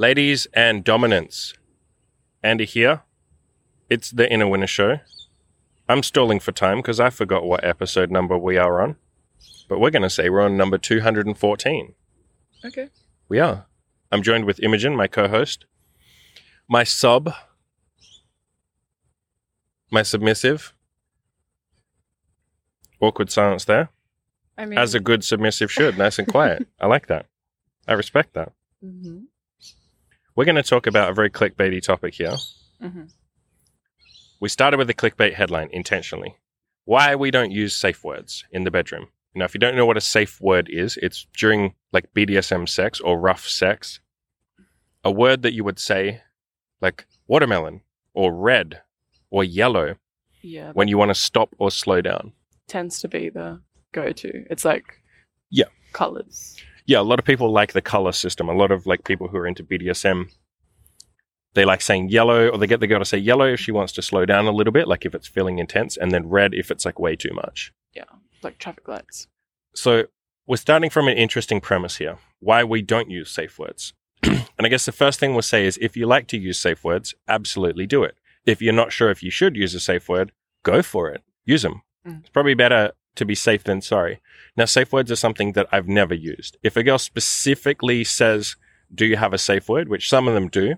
Ladies and dominance. Andy here. It's the Inner Winner Show. I'm stalling for time because I forgot what episode number we are on. But we're going to say we're on number 214. Okay. We are. I'm joined with Imogen, my co host, my sub, my submissive. Awkward silence there. I mean, As a good submissive should, nice and quiet. I like that. I respect that. Mhm. We're going to talk about a very clickbaity topic here. Mhm. We started with a clickbait headline intentionally. Why we don't use safe words in the bedroom. Now, if you don't know what a safe word is, it's during like BDSM sex or rough sex, a word that you would say like watermelon or red or yellow yeah, when you want to stop or slow down. tends to be the go-to. It's like Yeah. colors. Yeah, a lot of people like the color system. A lot of like people who are into BDSM, they like saying yellow, or they get the girl to say yellow if she wants to slow down a little bit, like if it's feeling intense, and then red if it's like way too much. Yeah, like traffic lights. So we're starting from an interesting premise here why we don't use safe words. and I guess the first thing we'll say is if you like to use safe words, absolutely do it. If you're not sure if you should use a safe word, go for it. Use them. Mm. It's probably better to be safe than sorry. Now, safe words are something that I've never used. If a girl specifically says, Do you have a safe word? which some of them do,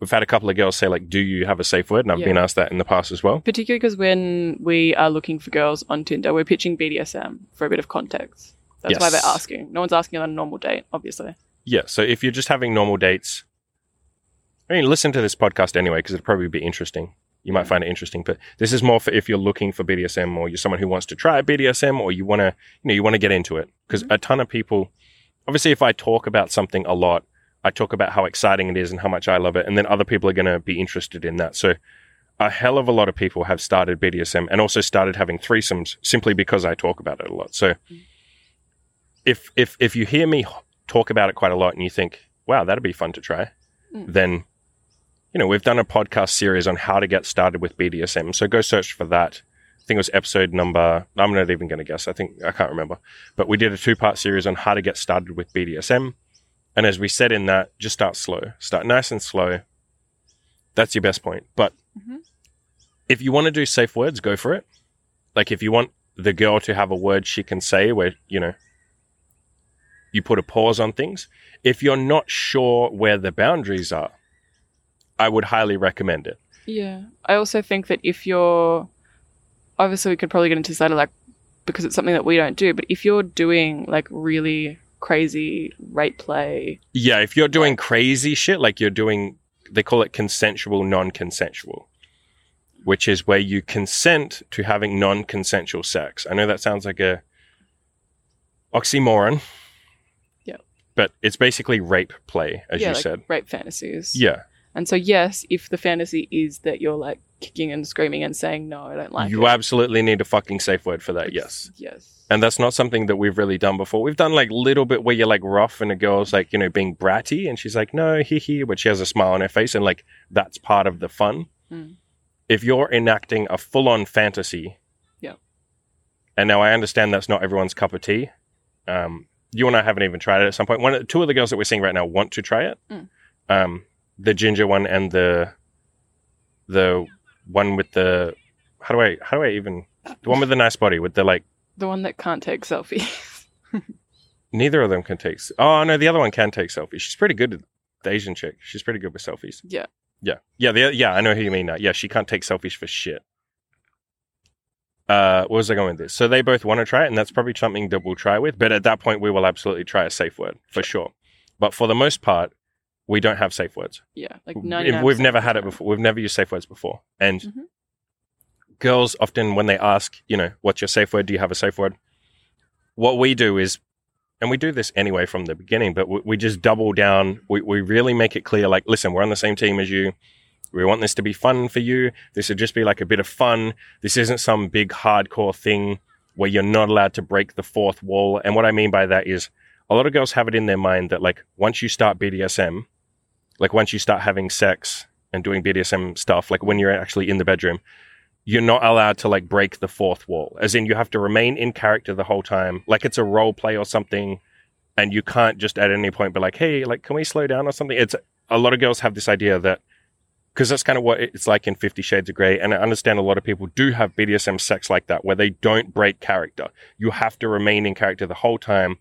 we've had a couple of girls say, like, Do you have a safe word? And I've Yeah. been asked that in the past as well. Particularly because when we are looking for girls on Tinder, we're pitching BDSM for a bit of context. That's why they're asking. No one's asking on a normal date, obviously. Yeah. So if you're just having normal dates, I mean, listen to this podcast anyway, because it'll probably be interesting. You might find it interesting, but this is more for if you're looking for BDSM or you're someone who wants to try BDSM or you want to, you know, you want to get into it. Because Mhm. a ton of people, obviously, if I talk about something a lot, I talk about how exciting it is and how much I love it, and then other people are going to be interested in that. So a hell of a lot of people have started BDSM and also started having threesomes simply because I talk about it a lot. So if if if you hear me talk about it quite a lot and you think, wow, that'd be fun to try, Mm. then you know, we've done a podcast series on how to get started with BDSM. So go search for that. I think it was episode number, I'm not even going to guess. I think, I can't remember. But we did a two part series on how to get started with BDSM. And as we said in that, just start slow. Start nice and slow. That's your best point. But Mhm. if you want to do safe words, go for it. Like if you want the girl to have a word she can say where, you know, you put a pause on things. If you're not sure where the boundaries are, I would highly recommend it. Yeah. I also think that if you're obviously we could probably get into this later, like because it's something that we don't do, but if you're doing like really crazy rape play, Yeah, if you're doing crazy shit, like you're doing, they call it consensual, non consensual, which is where you consent to having non consensual sex. I know that sounds like a oxymoron. Yeah. But it's basically rape play, as yeah, you like said. rape fantasies. Yeah. And so yes, if the fantasy is that you're like kicking and screaming and saying no, I don't like it. you it. absolutely need a fucking safe word for that, yes. Yes. And that's not something that we've really done before. We've done like little bit where you're like rough and a girl's like, you know, being bratty and she's like, no, hee hee, but she has a smile on her face and like that's part of the fun. Mm. If you're enacting a full on fantasy. Yeah. And now I understand that's not everyone's cup of tea. Um, you and I haven't even tried it at some point. One, two of the girls that we're seeing right now want to try it. Mm. Um, the ginger one and the the one with the how do I how do I even the one with the nice body with the like The one that can't take selfies. Neither of them can take. Oh no, the other one can take selfies. She's pretty good. at The Asian chick. She's pretty good with selfies. yeah. Yeah, yeah, the, yeah. I know who you mean now. Yeah, she can't take selfies for shit. Uh, what was I going with this? So they both want to try it, and that's probably something that we'll try with. But at that point, we will absolutely try a safe word for sure. But for the most part, we don't have safe words. Yeah. Like 99 We've never had it before. We've never used safe words before. And Mhm. girls often, when they ask, you know, what's your safe word? Do you have a safe word? What we do is, and we do this anyway from the beginning, but we, we just double down. We, we really make it clear like, listen, we're on the same team as you. We want this to be fun for you. This would just be like a bit of fun. This isn't some big hardcore thing where you're not allowed to break the fourth wall. And what I mean by that is a lot of girls have it in their mind that like once you start BDSM, like once you start having sex and doing BDSM stuff, like when you're actually in the bedroom, you're not allowed to like break the fourth wall. As in you have to remain in character the whole time, like it's a role play or something. and you can't just at any point be like, "Hey, like, can we slow down or something?" It's a lot of girls have this idea that because that's kind of what it's like in Fifty Shades of Grey, and I understand a lot of people do have BDSM sex like that, where they don't break character. You have to remain in character the whole time.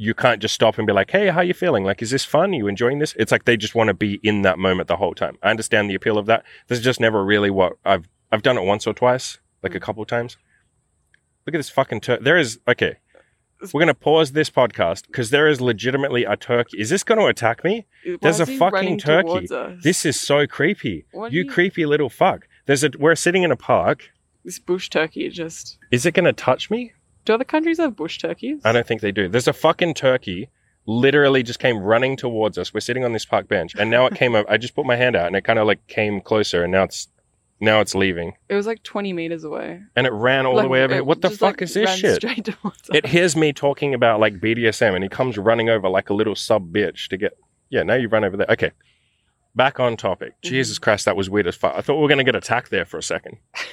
You can't just stop and be like, "Hey, how you feeling? Like, is this fun? Are you enjoying this?" It's like they just want to be in that moment the whole time. I understand the appeal of that. This is just never really what I've I've done it once or twice, like a couple of times. Look at this fucking tur- There is okay. We're gonna pause this podcast because there is legitimately a turkey. Is this going to attack me? Why There's a fucking turkey. This is so creepy. You you- creepy little fuck. There's a. We're sitting in a park. this bush turkey just. Is it gonna touch me? Do other countries have bush turkeys? I don't think they do. There's a fucking turkey. Literally just came running towards us. We're sitting on this park bench, and now it came up. I just put my hand out, and it kind of like came closer, and now it's now it's leaving, It was like 20 meters away. and it ran all the Like, way over. it here. What the just, fuck like, is this ran shit? Straight towards It us. hears me talking about like BDSM, and he comes running over like a little sub bitch to get. Yeah, now you run over there. Okay, back on topic. Mm-hmm. Jesus Christ, that was weird as fuck. I thought we were gonna get attacked there for a second.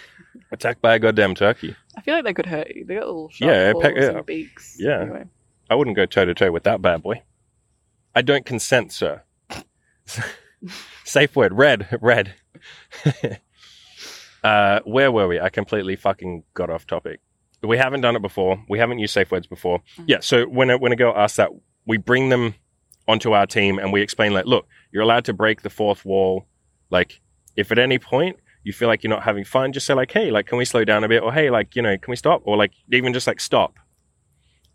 attacked by a goddamn turkey. I feel like they could hurt you. They got little sharp Yeah, claws yeah. and beaks. Yeah. Anyway. I wouldn't go toe to toe with that bad boy. I don't consent, sir. Safe word. Red. Red. uh, where were we? I completely fucking got off topic. We haven't done it before. We haven't used safe words before. Mhm. Yeah. So when a, when a girl asks that, we bring them onto our team and we explain like, look, you're allowed to break the fourth wall. Like, if at any point you feel like you're not having fun, just say like, hey, like, can we slow down a bit? Or hey, like, you know, can we stop? Or like, even just like stop.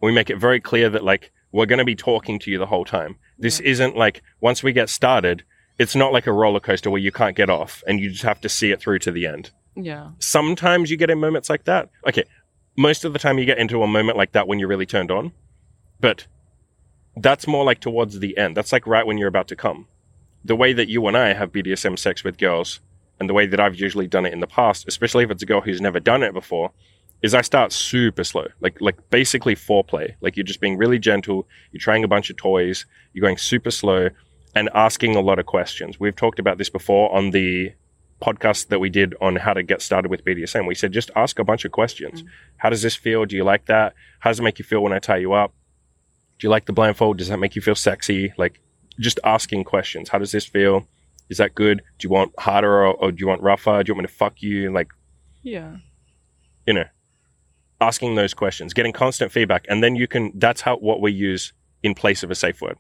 We make it very clear that like we're going to be talking to you the whole time. This isn't like once we get started, it's not like a roller coaster where you can't get off and you just have to see it through to the end. Yeah. Sometimes you get in moments like that. Okay, most of the time you get into a moment like that when you're really turned on, but that's more like towards the end. That's like right when you're about to come. The way that you and I have BDSM sex with girls, and the way that I've usually done it in the past, especially if it's a girl who's never done it before, is I start super slow, like like basically foreplay. Like you're just being really gentle. You're trying a bunch of toys. You're going super slow and asking a lot of questions. We've talked about this before on the podcast that we did on how to get started with BDSM. We said just ask a bunch of questions. Mm. How does this feel? Do you like that? How does it make you feel when I tie you up? Do you like the blindfold? Does that make you feel sexy? Like just asking questions. How does this feel? Is that good? Do you want harder or, or do you want rougher? Do you want me to fuck you? Like Yeah. you know, asking those questions, getting constant feedback, and then you can. That's how what we use in place of a safe word.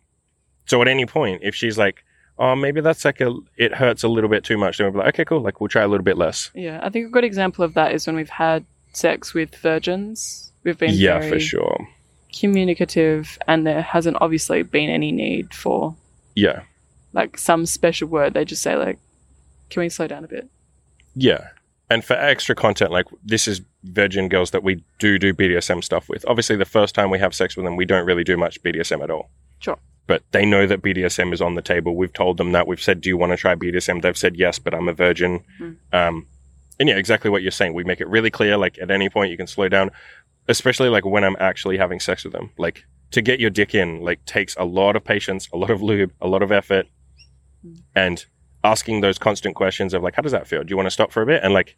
So at any point, if she's like, "Oh, maybe that's like a, it hurts a little bit too much," then we'll be like, "Okay, cool. Like we'll try a little bit less." Yeah. I think a good example of that is when we've had sex with virgins. We've been yeah, for sure. communicative, and there hasn't obviously been any need for Yeah, like some special word. They just say like, "Can we slow down a bit?" yeah. And for extra content, like this is virgin girls that we do do BDSM stuff with. Obviously, the first time we have sex with them, we don't really do much BDSM at all. Sure. But they know that BDSM is on the table. We've told them that. We've said, "Do you want to try BDSM?" They've said yes, but I'm a virgin. Mhm. Um, and yeah, exactly what you're saying. We make it really clear. Like at any point, you can slow down, especially like when I'm actually having sex with them. Like to get your dick in, like takes a lot of patience, a lot of lube, a lot of effort, And asking those constant questions of like, "How does that feel? Do you want to stop for a bit?" And like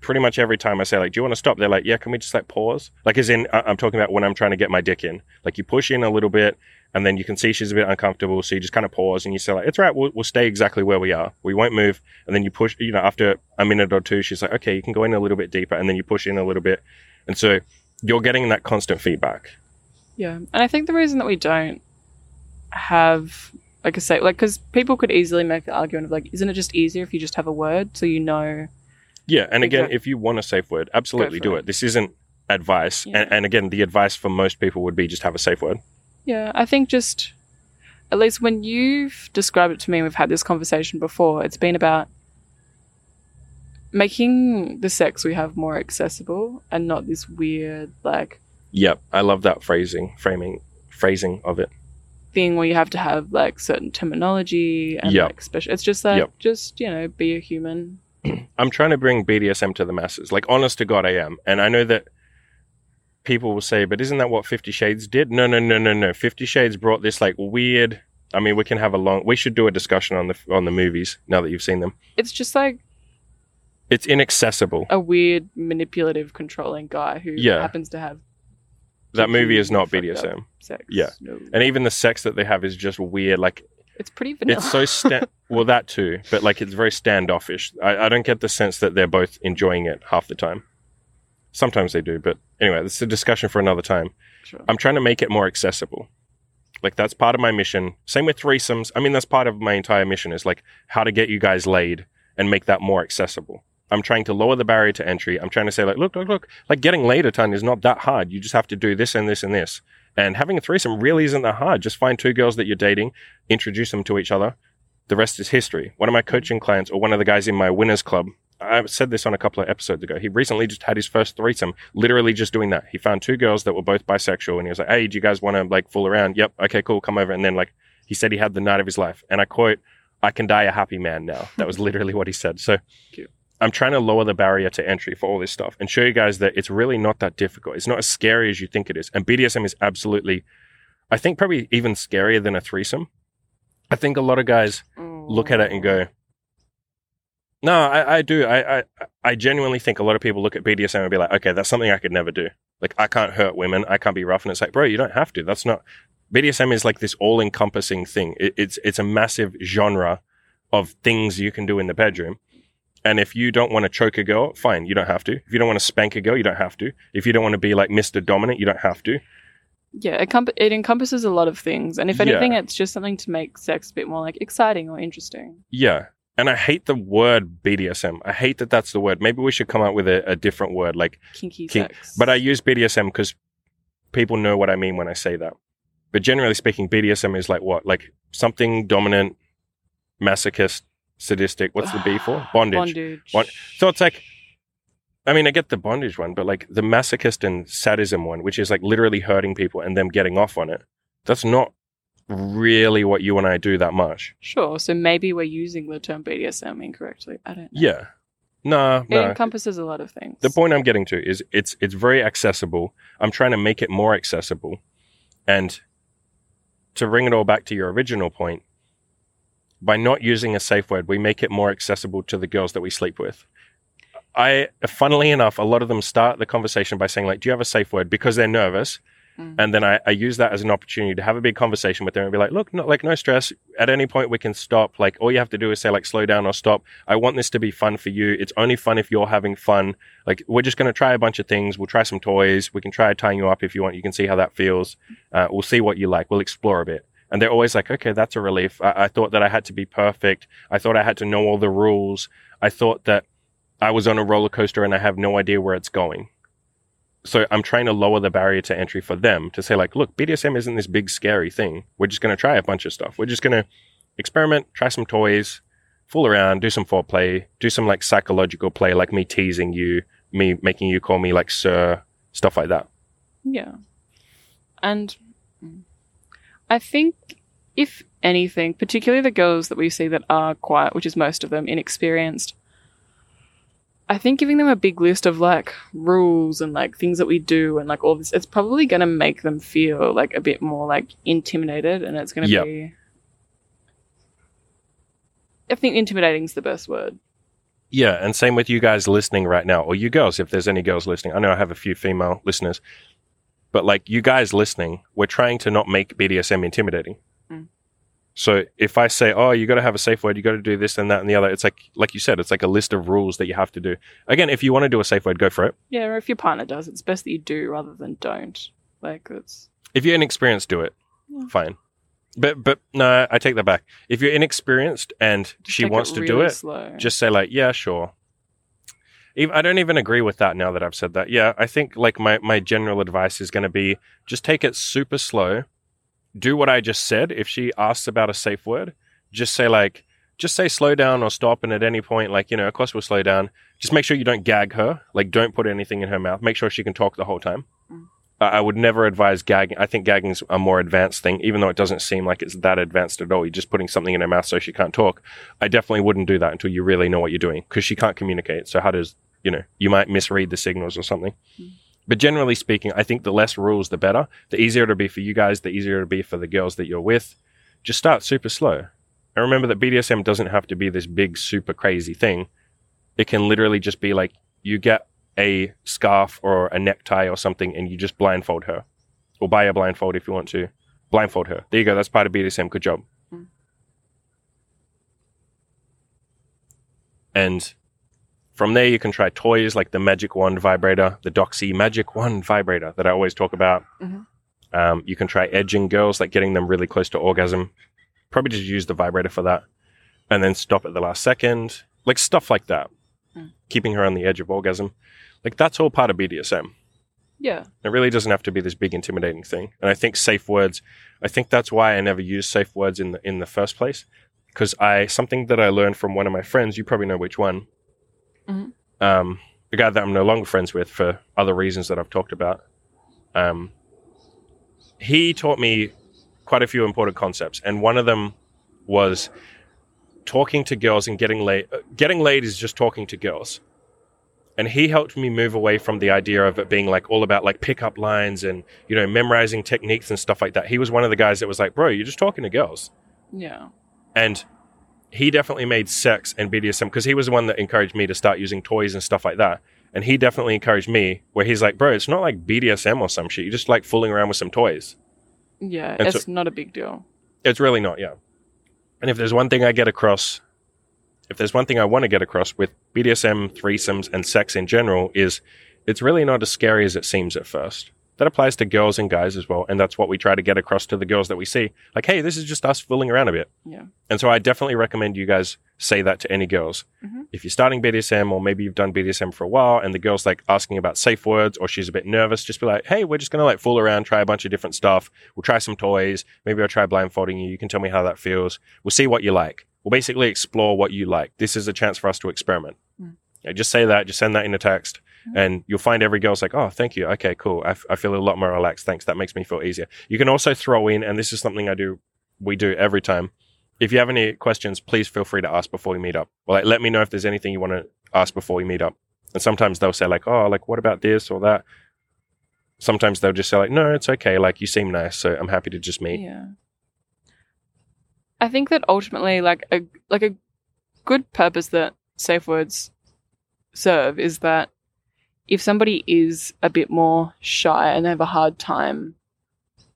pretty much every time I say like, "Do you want to stop?" They're like, "Yeah, can we just like pause?" Like as in, I- I'm talking about when I'm trying to get my dick in. Like you push in a little bit, and then you can see she's a bit uncomfortable, so you just kind of pause and you say like, "It's right, we'll, we'll stay exactly where we are. We won't move." And then you push. You know, after a minute or two, she's like, "Okay, you can go in a little bit deeper," and then you push in a little bit, and so you're getting that constant feedback. Yeah, and I think the reason that we don't have like I say, like because people could easily make the argument of like, isn't it just easier if you just have a word so you know? Yeah, and again, if you want a safe word, absolutely do it. it. This isn't advice, Yeah. and, and again, the advice for most people would be just have a safe word. Yeah, I think just at least when you've described it to me, we've had this conversation before. It's been about making the sex we have more accessible and not this weird like Yep, I love that phrasing, framing, phrasing of it. Thing where you have to have like certain terminology and Yep. like special. It's just like Yep. just you know be a human. I'm trying to bring BDSM to the masses. Like, honest to God, I am. And I know that people will say, but isn't that what Fifty Shades did? No, no, no, no, no. Fifty Shades brought this like weird. I mean, we can have a long. We should do a discussion on the on the movies now that you've seen them. It's just like It's inaccessible. a weird manipulative controlling guy who Yeah. happens to have That movie is not BDSM. Sex. Yeah. No. And even the sex that they have is just weird. Like It's pretty vanilla. it's so sta- well that too, but like it's very standoffish. I, I don't get the sense that they're both enjoying it half the time. Sometimes they do, but anyway, this is a discussion for another time. Sure. I'm trying to make it more accessible. Like that's part of my mission. Same with threesomes. I mean, that's part of my entire mission is like how to get you guys laid and make that more accessible. I'm trying to lower the barrier to entry. I'm trying to say like, look, look, look, like getting laid a ton is not that hard. You just have to do this and this and this. And having a threesome really isn't that hard. Just find two girls that you're dating, introduce them to each other. The rest is history. One of my coaching clients or one of the guys in my winners club, I said this on a couple of episodes ago. He recently just had his first threesome, literally just doing that. He found two girls that were both bisexual and he was like, Hey, do you guys want to like fool around? Yep. Okay, cool. Come over. And then like he said he had the night of his life. And I quote, I can die a happy man now. That was literally what he said. So Cute. I'm trying to lower the barrier to entry for all this stuff and show you guys that it's really not that difficult. It's not as scary as you think it is. And BDSM is absolutely, I think, probably even scarier than a threesome. I think a lot of guys look at it and go, mm. no, I, I do. I, I, I genuinely think a lot of people look at BDSM and be like, okay, that's something I could never do. Like, I can't hurt women. I can't be rough. And it's like, bro, you don't have to. That's not. BDSM is like this all encompassing thing. It, it's, it's a massive genre of things you can do in the bedroom. And if you don't want to choke a girl, fine, you don't have to. If you don't want to spank a girl, you don't have to. If you don't want to be like Mr. Dominant, you don't have to. Yeah, it, comp- it encompasses a lot of things, and if Yeah. anything, it's just something to make sex a bit more like exciting or interesting. Yeah. And I hate the word BDSM. I hate that that's the word. Maybe we should come up with a, a different word. Like, Kinky Kink- sex. But I use BDSM because people know what I mean when I say that. But generally speaking, BDSM is like what? Like something dominant, masochist, sadistic. What's the B for? Bondage. bondage. Bon- So it's like, I mean, I get the bondage one, but like the masochist and sadism one, which is like literally hurting people and them getting off on it, that's not really what you and I do that much. Sure. So maybe we're using the term BDSM incorrectly. I don't know. Yeah. Nah, It no. encompasses a lot of things. the point I'm getting to is it's it's very accessible. I'm trying to make it more accessible, and to bring it all back to your original point, by not using a safe word, we make it more accessible to the girls that we sleep with. I, funnily enough, a lot of them start the conversation by saying like, "Do you have a safe word?" because they're nervous, Mm. and then I, I use that as an opportunity to have a big conversation with them and be like, "Look, no, like no stress. At any point, we can stop. Like all you have to do is say like, slow down or stop. I want this to be fun for you. It's only fun if you're having fun. Like we're just going to try a bunch of things. We'll try some toys. We can try tying you up if you want. You can see how that feels. Uh, we'll see what you like. We'll explore a bit." And they're always like, okay, that's a relief. I, I thought that I had to be perfect. I thought I had to know all the rules. I thought that I was on a roller coaster and I have no idea where it's going. So I'm trying to lower the barrier to entry for them to say, like, look, BDSM isn't this big scary thing. We're just going to try a bunch of stuff. We're just going to experiment, try some toys, fool around, do some foreplay, do some like psychological play, like me teasing you, me making you call me like sir, stuff like that. Yeah. And mm, I think, if anything, particularly the girls that we see that are quiet, which is most of them, inexperienced, I think giving them a big list of like rules and like things that we do and like all this, it's probably going to make them feel like a bit more like intimidated and it's going to Yep. be. I think intimidating is the best word. Yeah, and same with you guys listening right now, or you girls, if there's any girls listening. I know I have a few female listeners, but like you guys listening, we're trying to not make BDSM intimidating. Mm. So if I say, "Oh, you got to have a safe word, you got to do this and that and the other," it's like, like you said, it's like a list of rules that you have to do. Again, if you want to do a safe word, go for it. Yeah, or if your partner does, it's best that you do rather than don't. Like, that's. If you're inexperienced, do it. Yeah. Fine. But but no, I take that back. If you're inexperienced and just she wants to do it, slow. just say like, yeah, sure. I don't even agree with that now that I've said that. Yeah, I think like my, my general advice is going to be just take it super slow. Do what I just said. If she asks about a safe word, just say like, just say slow down or stop. And at any point, like, you know, of course we'll slow down. Just make sure you don't gag her. Like, don't put anything in her mouth. Make sure she can talk the whole time. Mm. I I would never advise gagging. I think gagging's a more advanced thing, even though it doesn't seem like it's that advanced at all. You're just putting something in her mouth so she can't talk. I definitely wouldn't do that until you really know what you're doing because she can't communicate. So how does, you know, you might misread the signals or something. Mm. But generally speaking, I think the less rules, the better. The easier it'll be for you guys, the easier it'll be for the girls that you're with. Just start super slow. And remember that BDSM doesn't have to be this big, super crazy thing. It can literally just be like you get a scarf or a necktie or something and you just blindfold her. or buy a blindfold if you want to. Blindfold her. There you go. That's part of BDSM. Good job. Mm. And from there, you can try toys like the Magic Wand vibrator, the Doxy Magic Wand vibrator that I always talk about. Mhm. Um, you can try edging girls, like getting them really close to orgasm. Probably just use the vibrator for that. And then stop at the last second. Like stuff like that. Mm. Keeping her on the edge of orgasm. Like that's all part of BDSM. Yeah. It really doesn't have to be this big intimidating thing. And I think safe words, I think that's why I never use safe words in the in the first place. Because I something that I learned from one of my friends, you probably know which one. Mhm. Um, a guy that I'm no longer friends with for other reasons that I've talked about. Um, he taught me quite a few important concepts, and one of them was talking to girls and getting laid. uh, Getting laid is just talking to girls and he helped me move away from the idea of it being like all about like pickup lines and you know memorizing techniques and stuff like that he was one of the guys that was like bro you're just talking to girls Yeah. and he definitely made sex and bdsm because he was the one that encouraged me to start using toys and stuff like that and he definitely encouraged me where he's like bro it's not like bdsm or some shit you're just like fooling around with some toys Yeah. And it's so- not a big deal. it's really not yeah and if there's one thing i get across if there's one thing i want to get across with bdsm threesomes and sex in general is it's really not as scary as it seems at first that applies to girls and guys as well and that's what we try to get across to the girls that we see. Like hey this is just us fooling around a bit. Yeah. and so i definitely recommend you guys say that to any girls. Mhm. if you're starting bdsm or maybe you've done bdsm for a while and the girl's like asking about safe words or she's a bit nervous just be like hey we're just gonna like fool around try a bunch of different stuff. We'll try some toys. Maybe i'll try blindfolding you. You can tell me how that feels. We'll see what you like. We'll basically explore what you like. This is a chance for us to experiment. Mm. Just say that just send that in a text Mhm. and you'll find every girl's like oh thank you. Okay cool. I, f- I feel a lot more relaxed. Thanks. That makes me feel easier. You can also throw in and this is something i do we do every time. If you have any questions please feel free to ask before we meet up. Or like let me know if there's anything you want to ask before we meet up. And sometimes they'll say like oh like what about this or that? Sometimes they'll just say like no it's okay. Like you seem nice so i'm happy to just meet. Yeah. I think that ultimately, like a like a good purpose that safe words serve is that if somebody is a bit more shy and they have a hard time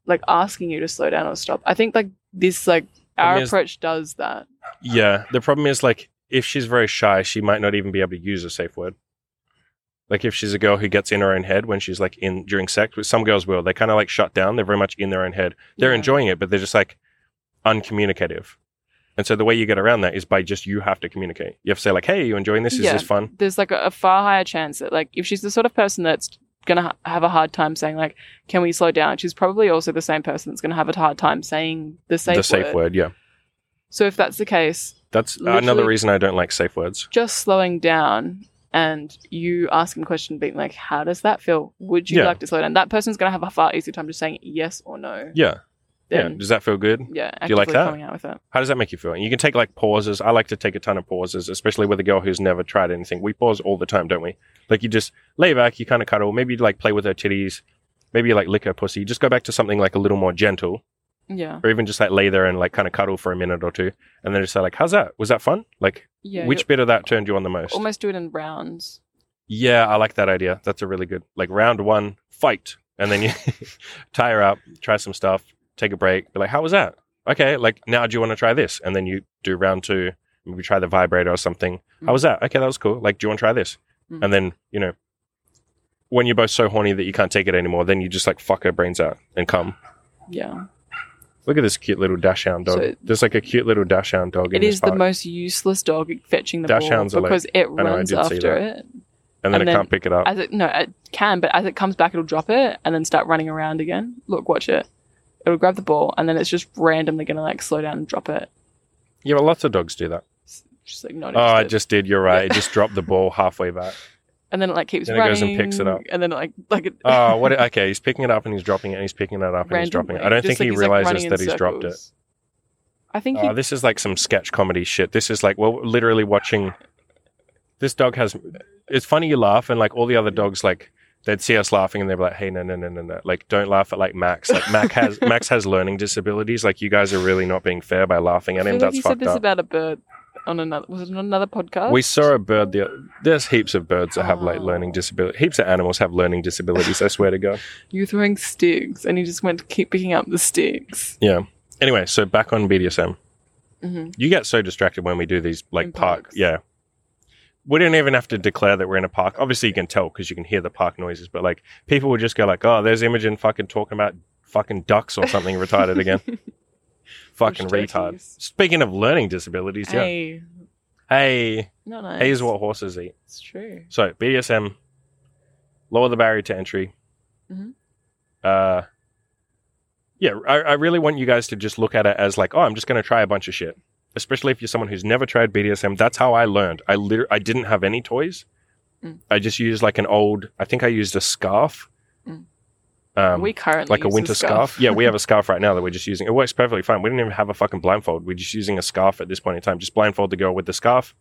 like asking you to slow down or stop, I think like this like our is- approach does that. Yeah, the problem is like if she's very shy, she might not even be able to use a safe word. Like if she's a girl who gets in her own head when she's like in during sex, which some girls will, they kind of like shut down. They're very much in their own head. They're Yeah. enjoying it, but they're just like uncommunicative. And so the way you get around that is by just you have to communicate. You have to say like, "Hey, are you enjoying this? Is Yeah. this fun?" There's like a, a far higher chance that like if she's the sort of person that's gonna ha- have a hard time saying like, "Can we slow down?" She's probably also the same person that's gonna have a hard time saying the safe the safe word. word, yeah. So if that's the case, That's another reason I don't like safe words. just slowing down and you asking a question being like, How does that feel? Would you Yeah. like to slow down? That person's gonna have a far easier time just saying yes or no. Yeah, yeah. Does that feel good? yeah, Do you like that? coming out with it. How does that make you feel? And you can take like pauses. I like to take a ton of pauses, especially with a girl who's never tried anything. We pause all the time, don't we? Like you just lay back, you kind of cuddle, maybe you like play with her titties, maybe you like lick her pussy. Just go back to something like a little more gentle, Yeah. or even just like lay there and like kind of cuddle for a minute or two, and then just say like, "How's that? Was that fun? Like, Yeah. which bit of that turned you on the most?" almost do it in rounds. Yeah, I like that idea. That's a really good like round one fight, and then you tie her up, try some stuff, take a break, be like, "How was that?" Okay, like now do you want to try this? And then you do round two, maybe try the vibrator or something. How was that? Okay, that was cool. Like, do you want to try this? Mm. And then you know, when you're both so horny that you can't take it anymore, then you just like fuck her brains out and come. Yeah. Look at this cute little dachshund dog. So- There's like a cute little dachshund dog. in It is the most useless dog fetching the Dachshunds are ball like- because it know, I runs see after it. and then and it then- can't pick it up. As it no, it can, but as it comes back, it'll drop it and then start running around again. Look, watch it. It'll grab the ball and then it's just randomly gonna like slow down and drop it. yeah, but lots of dogs do that. It's just like not Oh, I just did. You're right. It just dropped the ball halfway back. and then it like keeps Then it running goes and picks it up. and then it, like like it, Oh, what? Okay, he's picking it up and he's dropping it. and He's picking it up and he's dropping it. I don't randomly. think like, he he's, like, realizes that he's dropped it. I think Oh, he, this is like some sketch comedy shit. This is like we're literally watching. This dog has. It's funny you laugh and like all the other dogs like they'd see us laughing and they'd be like, "Hey, no, no, no, no, no! Like, don't laugh at like Max. Like, Max has Max has learning disabilities. Like, you guys are really not being fair by laughing at him. That's you said this up." about a bird on another was it on another podcast? We saw a bird. The, there's heaps of birds that have like Oh. learning disabilities. Heaps of animals have learning disabilities. I swear to God. you were throwing sticks, and you just went to keep picking up the sticks. Yeah. Anyway, so back on BDSM. hmm You get so distracted when we do these like In park. parks. Yeah. We don't even have to declare that we're in a park. Obviously, you can tell because you can hear the park noises. But like, people would just go like, "Oh, there's Imogen fucking talking about fucking ducks or something retarded again." fucking Bush retard. turkeys. Speaking of learning disabilities, yeah. Hey, Hey, not nice. hay is what horses eat. It's true. So BDSM, lower the barrier to entry. Mhm. Uh, yeah, I, I really want you guys to just look at it as like, oh, I'm just going to try a bunch of shit. Especially if you're someone who's never tried BDSM. That's how I learned. I liter- I didn't have any toys. Mm. I just used like an old. I think I used a scarf. Mm. Um, we currently like a winter scarf. Yeah, we have a scarf right now that we're just using. It works perfectly fine. We didn't even have a fucking blindfold. We're just using a scarf at this point in time. Just blindfold the girl with the scarf.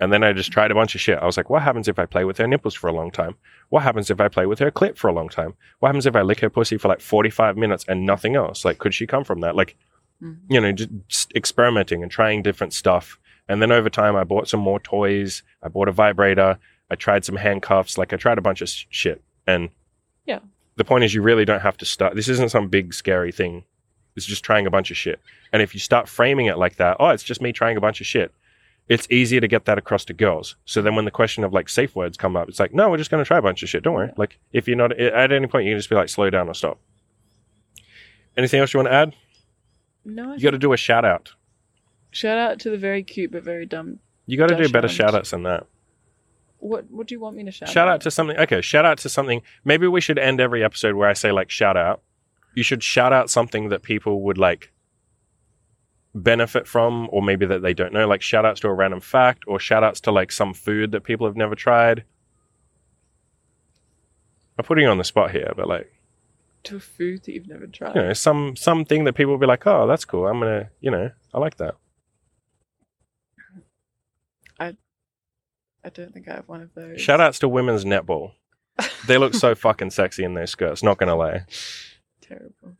And then I just tried a bunch of shit. I was like, what happens if I play with her nipples for a long time? What happens if I play with her clit for a long time? What happens if I lick her pussy for like 45 minutes and nothing else? Like, could she come from that? Like, Mhm. you know, just, just experimenting and trying different stuff. And then over time, I bought some more toys. I bought a vibrator. I tried some handcuffs. Like, I tried a bunch of sh- shit. And Yeah. the point is, you really don't have to start. This isn't some big scary thing. It's just trying a bunch of shit. And if you start framing it like that, oh, it's just me trying a bunch of shit. It's easier to get that across to girls. So then when the question of like safe words come up, it's like, no, we're just going to try a bunch of shit. Don't worry. Like if you're not at any point, you can just be like, slow down or stop. Anything else you want to add? No, You got to do a shout out. shout out to the very cute but very dumb. You got to do better out. shout outs than that. What What do you want me to shout? Out? Shout out to something. Okay, shout out to something. Maybe we should end every episode where I say like shout out. You should shout out something that people would like benefit from, or maybe that they don't know. Like shout outs to a random fact, or shout outs to like some food that people have never tried. I'm putting you on the spot here, but like to a food that you've never tried. you know, some something that people will be like, oh, that's cool. I'm gonna, you know, I like that. I I don't think I have one of those. Shout outs to women's netball. They look so fucking sexy in those skirts. Not gonna lie. Terrible.